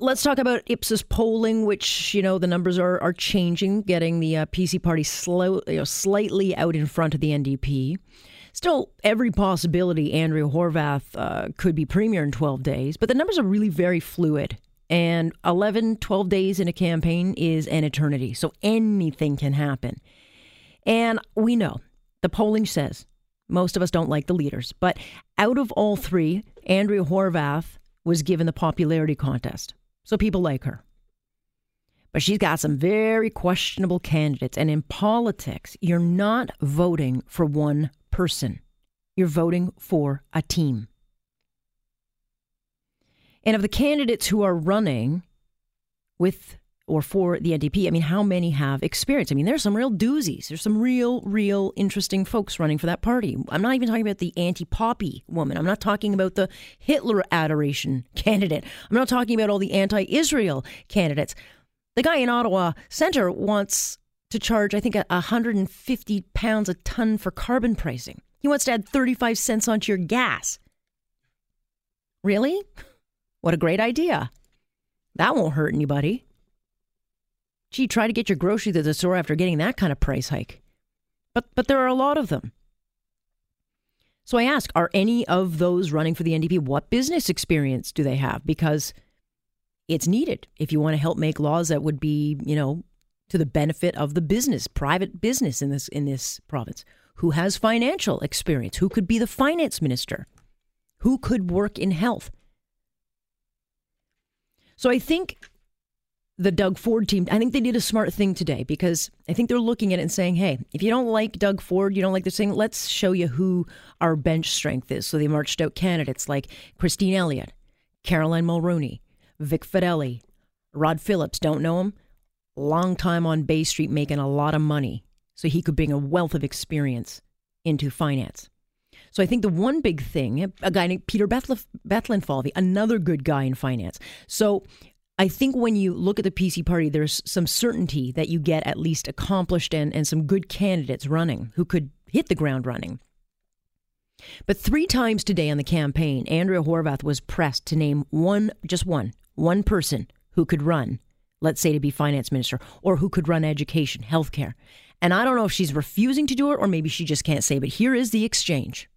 Let's talk about Ipsos polling, which you know the numbers are are changing, getting the uh, PC party slow, you know, slightly out in front of the NDP. Still, every possibility Andrea Horwath uh, could be premier in 12 days, but the numbers are really very fluid. And 11, 12 days in a campaign is an eternity. So anything can happen. And we know the polling says most of us don't like the leaders, but out of all three, Andrea Horwath was given the popularity contest. So people like her. But she's got some very questionable candidates. And in politics, you're not voting for one person, you're voting for a team. And of the candidates who are running with or for the NDP, I mean, how many have experience? I mean, there's some real doozies. There's some real, real interesting folks running for that party. I'm not even talking about the anti poppy woman. I'm not talking about the Hitler adoration candidate. I'm not talking about all the anti Israel candidates. The guy in Ottawa Center wants to charge, I think, 150 pounds a ton for carbon pricing. He wants to add 35 cents onto your gas. Really? What a great idea. That won't hurt anybody. Gee, try to get your groceries to the store after getting that kind of price hike. But but there are a lot of them. So I ask, are any of those running for the NDP what business experience do they have? Because it's needed if you want to help make laws that would be, you know, to the benefit of the business, private business in this in this province. Who has financial experience? Who could be the finance minister? Who could work in health? So I think the Doug Ford team, I think they did a smart thing today because I think they're looking at it and saying, hey, if you don't like Doug Ford, you don't like this thing, let's show you who our bench strength is. So they marched out candidates like Christine Elliott, Caroline Mulroney, Vic Fedeli, Rod Phillips. Don't know him? Long time on Bay Street making a lot of money. So he could bring a wealth of experience into finance. So I think the one big thing, a guy named Peter Bethlenfalvy, another good guy in finance. So I think when you look at the PC party, there's some certainty that you get at least accomplished and, and some good candidates running who could hit the ground running. But three times today on the campaign, Andrea Horwath was pressed to name one, just one, one person who could run, let's say to be finance minister, or who could run education, healthcare. And I don't know if she's refusing to do it or maybe she just can't say, but here is the exchange.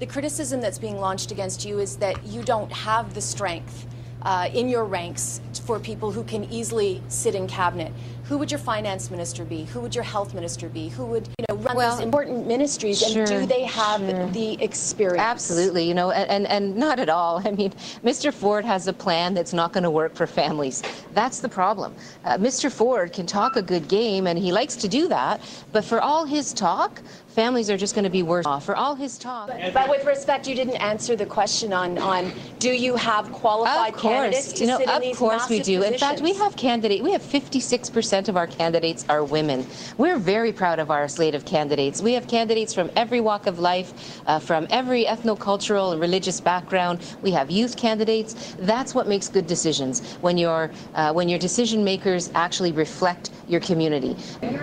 The criticism that's being launched against you is that you don't have the strength uh, in your ranks for people who can easily sit in cabinet? Who would your finance minister be? Who would your health minister be? Who would you know run well, these important ministries? Sure, and do they have sure. the experience? Absolutely, you know, and, and, not at all. I mean, Mr. Ford has a plan that's not going to work for families. That's the problem. Uh, Mr. Ford can talk a good game, and he likes to do that. But for all his talk, families are just going to be worse off for all his talk. But, but, with respect, you didn't answer the question on, on do you have qualified of course, candidates to you know, sit of in these course we do. Positions? In fact, we have candidate. We have 56% of our candidates are women. We're very proud of our slate of candidates. We have candidates from every walk of life, uh, from every ethnocultural and religious background. We have youth candidates. That's what makes good decisions when your uh, when your decision makers actually reflect your community.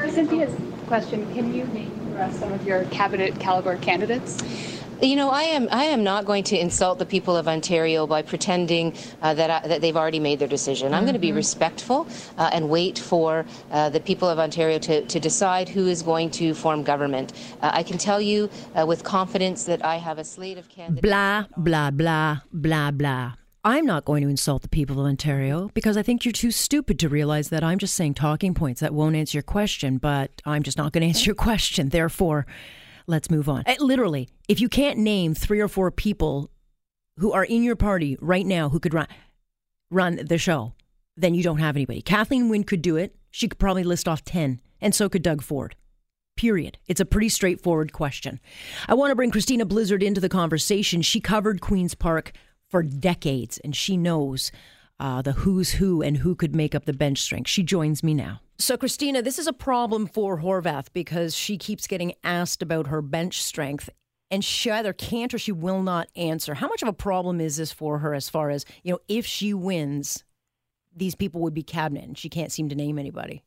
Cynthia's question: Can you name some of your cabinet caliber candidates? You know, I am I am not going to insult the people of Ontario by pretending uh, that I, that they've already made their decision. Mm-hmm. I'm going to be mm-hmm. respectful uh, and wait for uh, the people of Ontario to, to decide who is going to form government. Uh, I can tell you uh, with confidence that I have a slate of candidates. Blah blah blah blah blah. I'm not going to insult the people of Ontario because I think you're too stupid to realize that I'm just saying talking points that won't answer your question, but I'm just not going to answer your question. Therefore, let's move on. Uh, literally, if you can't name three or four people who are in your party right now who could run run the show, then you don't have anybody. Kathleen Wynne could do it. She could probably list off 10, and so could Doug Ford. Period. It's a pretty straightforward question. I want to bring Christina Blizzard into the conversation. She covered Queen's Park for decades, and she knows uh, the who's who and who could make up the bench strength. She joins me now. So, Christina, this is a problem for Horwath because she keeps getting asked about her bench strength, and she either can't or she will not answer. How much of a problem is this for her as far as, you know, if she wins, these people would be cabinet and she can't seem to name anybody?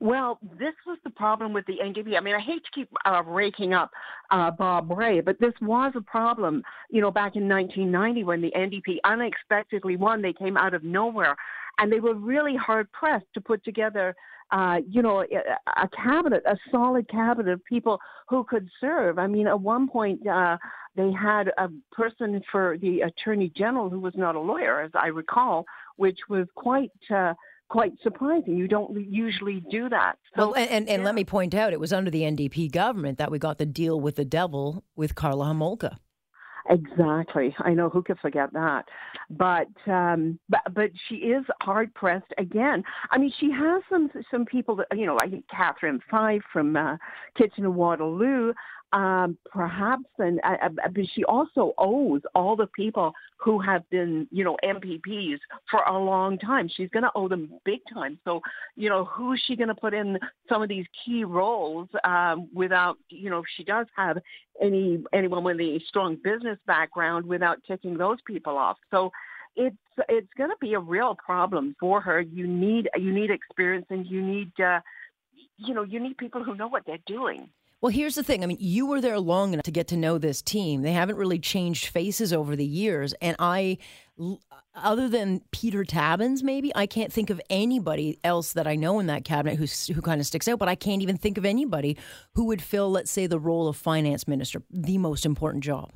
Well, this was the problem with the NDP. I mean, I hate to keep uh, raking up uh, Bob Rae, but this was a problem, you know, back in 1990 when the NDP unexpectedly won. They came out of nowhere. and they were really hard pressed to put together uh, you know, a, cabinet, a solid cabinet of people who could serve. I mean, at one point, uh, they had a person for the attorney general who was not a lawyer, as I recall, which was quite. Uh, quite surprising. You don't usually do that. So, well, and, and, and yeah. let me point out, it was under the NDP government that we got the deal with the devil with Karla Homolka. Exactly. I know who could forget that. But um but but she is hard pressed again. I mean she has some some people that you know, think Catherine Fife from uh, Kitchener Waterloo um, perhaps, and uh, uh, but she also owes all the people who have been, you know, MPPs for a long time. She's going to owe them big time. So, you know, who's she going to put in some of these key roles um, without, you know, she does have any anyone with a strong business background without ticking those people off. So it's it's going to be a real problem for her. You need you need experience and you need uh, you know you need people who know what they're doing. Well, here's the thing. I mean, you were there long enough to get to know this team. They haven't really changed faces over the years. And I, other than Peter Tabuns, maybe, I can't think of anybody else that I know in that cabinet who's, who kind of sticks out. But I can't even think of anybody who would fill, let's say, the role of finance minister, the most important job.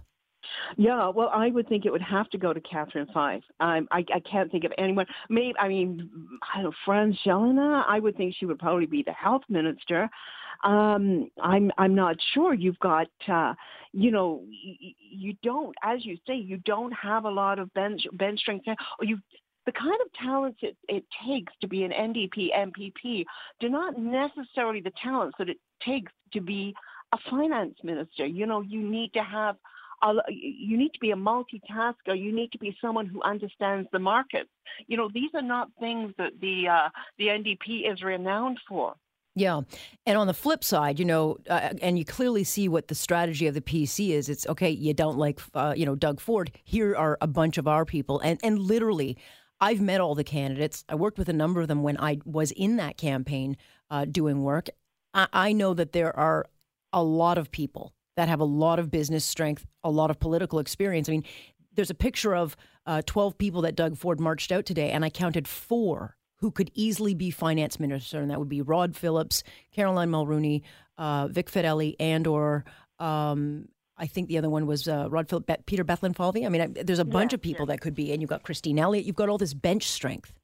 Yeah, well, I would think it would have to go to Catherine Fife. Um, I, I can't think of anyone. Maybe I mean, I don't know, France Gélinas. I would think she would probably be the health minister. Um, I'm I'm not sure. You've got, uh, you know, you, you don't, as you say, you don't have a lot of bench bench strength. Or you the kind of talents it, it takes to be an NDP MPP do not necessarily the talents that it takes to be a finance minister. You know, you need to have you need to be a multitasker. You need to be someone who understands the markets. You know, these are not things that the uh, the NDP is renowned for. Yeah. And on the flip side, you know, uh, and you clearly see what the strategy of the PC is. It's okay, you don't like, uh, you know, Doug Ford. Here are a bunch of our people. And, and literally, I've met all the candidates. I worked with a number of them when I was in that campaign uh, doing work. I, I know that there are a lot of people that have a lot of business strength, a lot of political experience. I mean, there's a picture of uh, 12 people that Doug Ford marched out today, and I counted four who could easily be finance minister, and that would be Rod Phillips, Caroline Mulroney, uh, Vic Fedeli, and or um, I think the other one was uh, Rod Phillips, Peter Bethlenfalvy. I mean, I, there's a bunch of people that could be, and you've got Christine Elliott. You've got all this bench strength.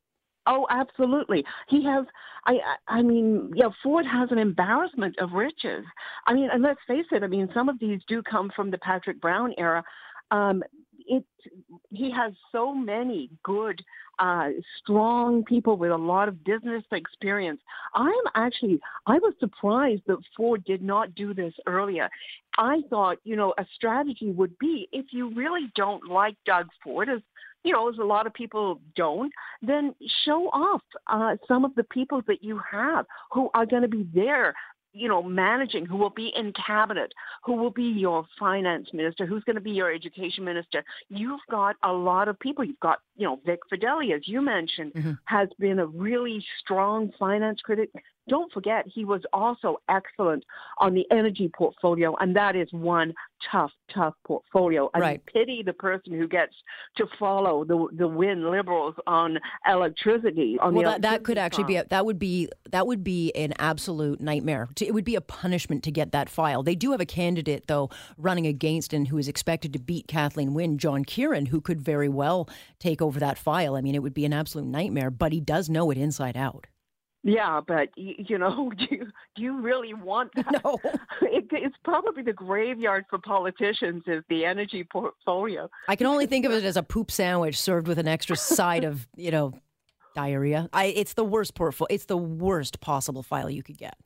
Oh, absolutely. He has. I. I mean, yeah. Ford has an embarrassment of riches. I mean, and let's face it. I mean, some of these do come from the Patrick Brown era. Um, it. He has so many good uh, strong people with a lot of business experience. I'm actually, I was surprised that Ford did not do this earlier. I thought, you know, a strategy would be if you really don't like Doug Ford, as you know, as a lot of people don't, then show off uh, some of the people that you have who are going to be there you know, managing, who will be in cabinet, who will be your finance minister, who's going to be your education minister. You've got a lot of people. You've got, you know, Vic Fedeli, as you mentioned, mm-hmm. has been a really strong finance critic don't forget, he was also excellent on the energy portfolio, and that is one tough, tough portfolio. I right. pity the person who gets to follow the the Wynne Liberals on electricity. On well, that, that could actually be a, that would be that would be an absolute nightmare. It would be a punishment to get that file. They do have a candidate though running against and who is expected to beat Kathleen Wynne, John Kieran, who could very well take over that file. I mean, it would be an absolute nightmare, but he does know it inside out. Yeah, but you know, do you, do you really want that? No. It, it's probably the graveyard for politicians is the energy portfolio. I can only think of it as a poop sandwich served with an extra side of, you know, diarrhea. I, it's the worst portfolio. It's the worst possible file you could get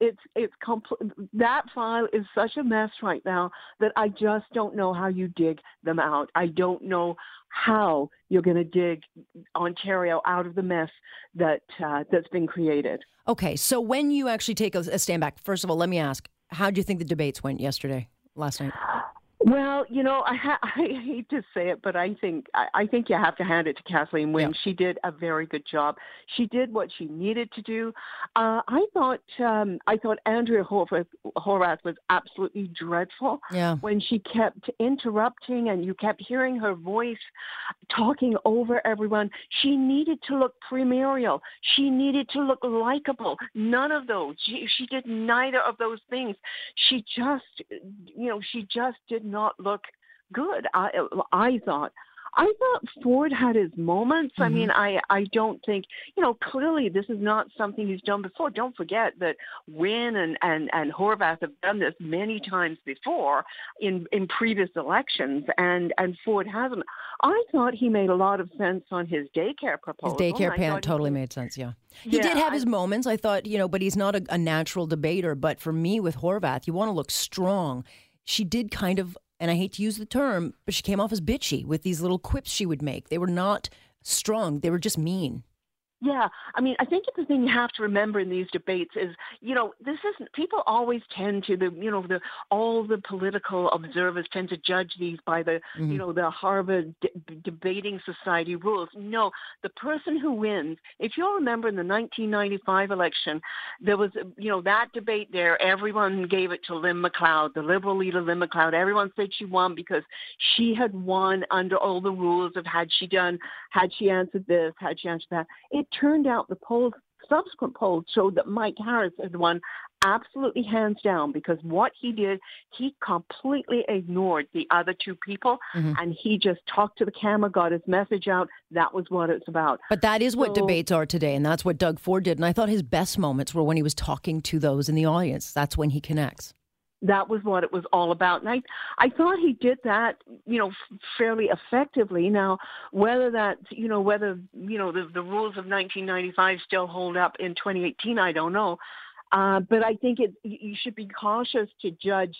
it's it's compl- that file is such a mess right now that I just don't know how you dig them out. I don't know how you're going to dig Ontario out of the mess that uh, that's been created. Okay, so when you actually take a, a stand back, first of all, let me ask, how do you think the debates went yesterday, last night? Well, you know, I, ha- I hate to say it, but I think I, I think you have to hand it to Kathleen Wynne. Yeah. She did a very good job. She did what she needed to do. Uh, I thought um, I thought Andrea Horwath, Horwath was absolutely dreadful yeah. when she kept interrupting and you kept hearing her voice talking over everyone. She needed to look premierial. She needed to look likable. None of those. She, she did neither of those things. She just, you know, she just did not look good. I, I thought. I thought Ford had his moments. Mm-hmm. I mean, I I don't think you know clearly this is not something he's done before. Don't forget that Wynne and and and Horwath have done this many times before in in previous elections, and and Ford hasn't. I thought he made a lot of sense on his daycare proposal. His daycare plan totally made sense. Yeah. He yeah, did have I, his moments. I thought, you know, but he's not a, a natural debater. But for me, with Horwath, you want to look strong she did kind of, and I hate to use the term, but she came off as bitchy with these little quips she would make. They were not strong, they were just mean. Yeah, I mean, I think the thing you have to remember in these debates is, you know, this isn't. People always tend to the, you know, the all the political observers tend to judge these by the, mm-hmm. you know, the Harvard D- debating society rules. No, the person who wins. If you'll remember in the 1995 election, there was, you know, that debate there. Everyone gave it to Lynn McLeod, the liberal leader Lynn McLeod. Everyone said she won because she had won under all the rules of had she done, had she answered this, had she answered that. It turned out the polls, subsequent polls showed that Mike Harris had won absolutely hands down because what he did, he completely ignored the other two people mm-hmm. and he just talked to the camera, got his message out. That was what it's about. But that is what so, debates are today, and that's what Doug Ford did. And I thought his best moments were when he was talking to those in the audience. That's when he connects that was what it was all about. And I, I thought he did that, you know, fairly effectively. Now, whether that, you know, whether, you know, the, the rules of 1995 still hold up in 2018, I don't know. Uh, but I think it, you should be cautious to judge,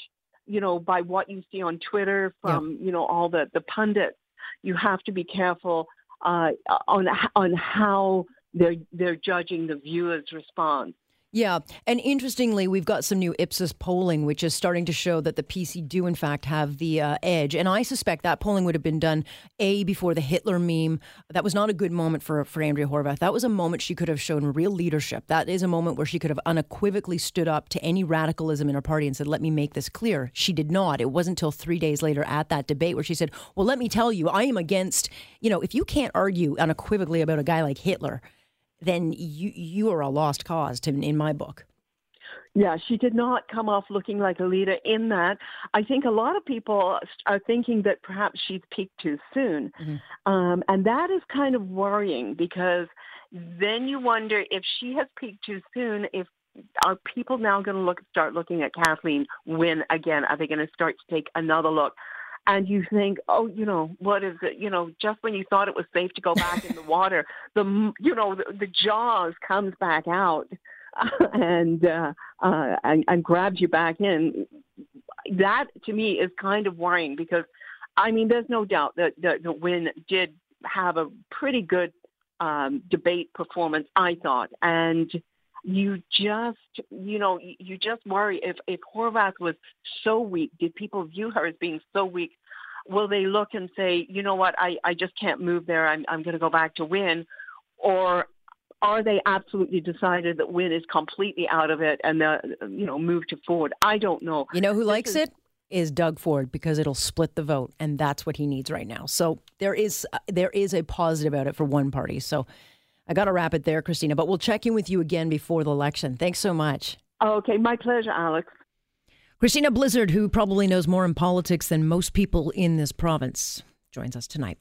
you know, by what you see on Twitter from, yeah. you know, all the, the pundits. You have to be careful uh, on on how they're they're judging the viewer's response. Yeah. And interestingly, we've got some new Ipsos polling, which is starting to show that the PC do, in fact, have the uh, edge. And I suspect that polling would have been done, A, before the Hitler meme. That was not a good moment for, for Andrea Horwath. That was a moment she could have shown real leadership. That is a moment where she could have unequivocally stood up to any radicalism in her party and said, let me make this clear. She did not. It wasn't until three days later at that debate where she said, well, let me tell you, I am against, you know, if you can't argue unequivocally about a guy like Hitler, then you you are a lost cause to, in my book. Yeah, she did not come off looking like a leader in that. I think a lot of people are thinking that perhaps she's peaked too soon. Mm-hmm. Um, and that is kind of worrying because then you wonder if she has peaked too soon, if are people now going to look start looking at Kathleen Wynne again? Are they going to start to take another look? And you think, oh, you know, what is it? You know, just when you thought it was safe to go back in the water, the you know the, the jaws comes back out and uh, uh, and, and grabs you back in. That to me is kind of worrying because, I mean, there's no doubt that the, that Wynne did have a pretty good um, debate performance, I thought, and you just, you know, you just worry if, if Horwath was so weak, did people view her as being so weak? Will they look and say, you know what, I, I just can't move there. I'm, I'm going to go back to Wynne. Or are they absolutely decided that Wynne is completely out of it and, the, you know, move to Ford? I don't know. You know who this likes is, it? Is Doug Ford because it'll split the vote, and that's what he needs right now. So there is uh, there is a positive about it for one party. So I got to wrap it there, Christina, but we'll check in with you again before the election. Thanks so much. Okay, my pleasure, Alex. Christina Blizzard, who probably knows more in politics than most people in this province, joins us tonight.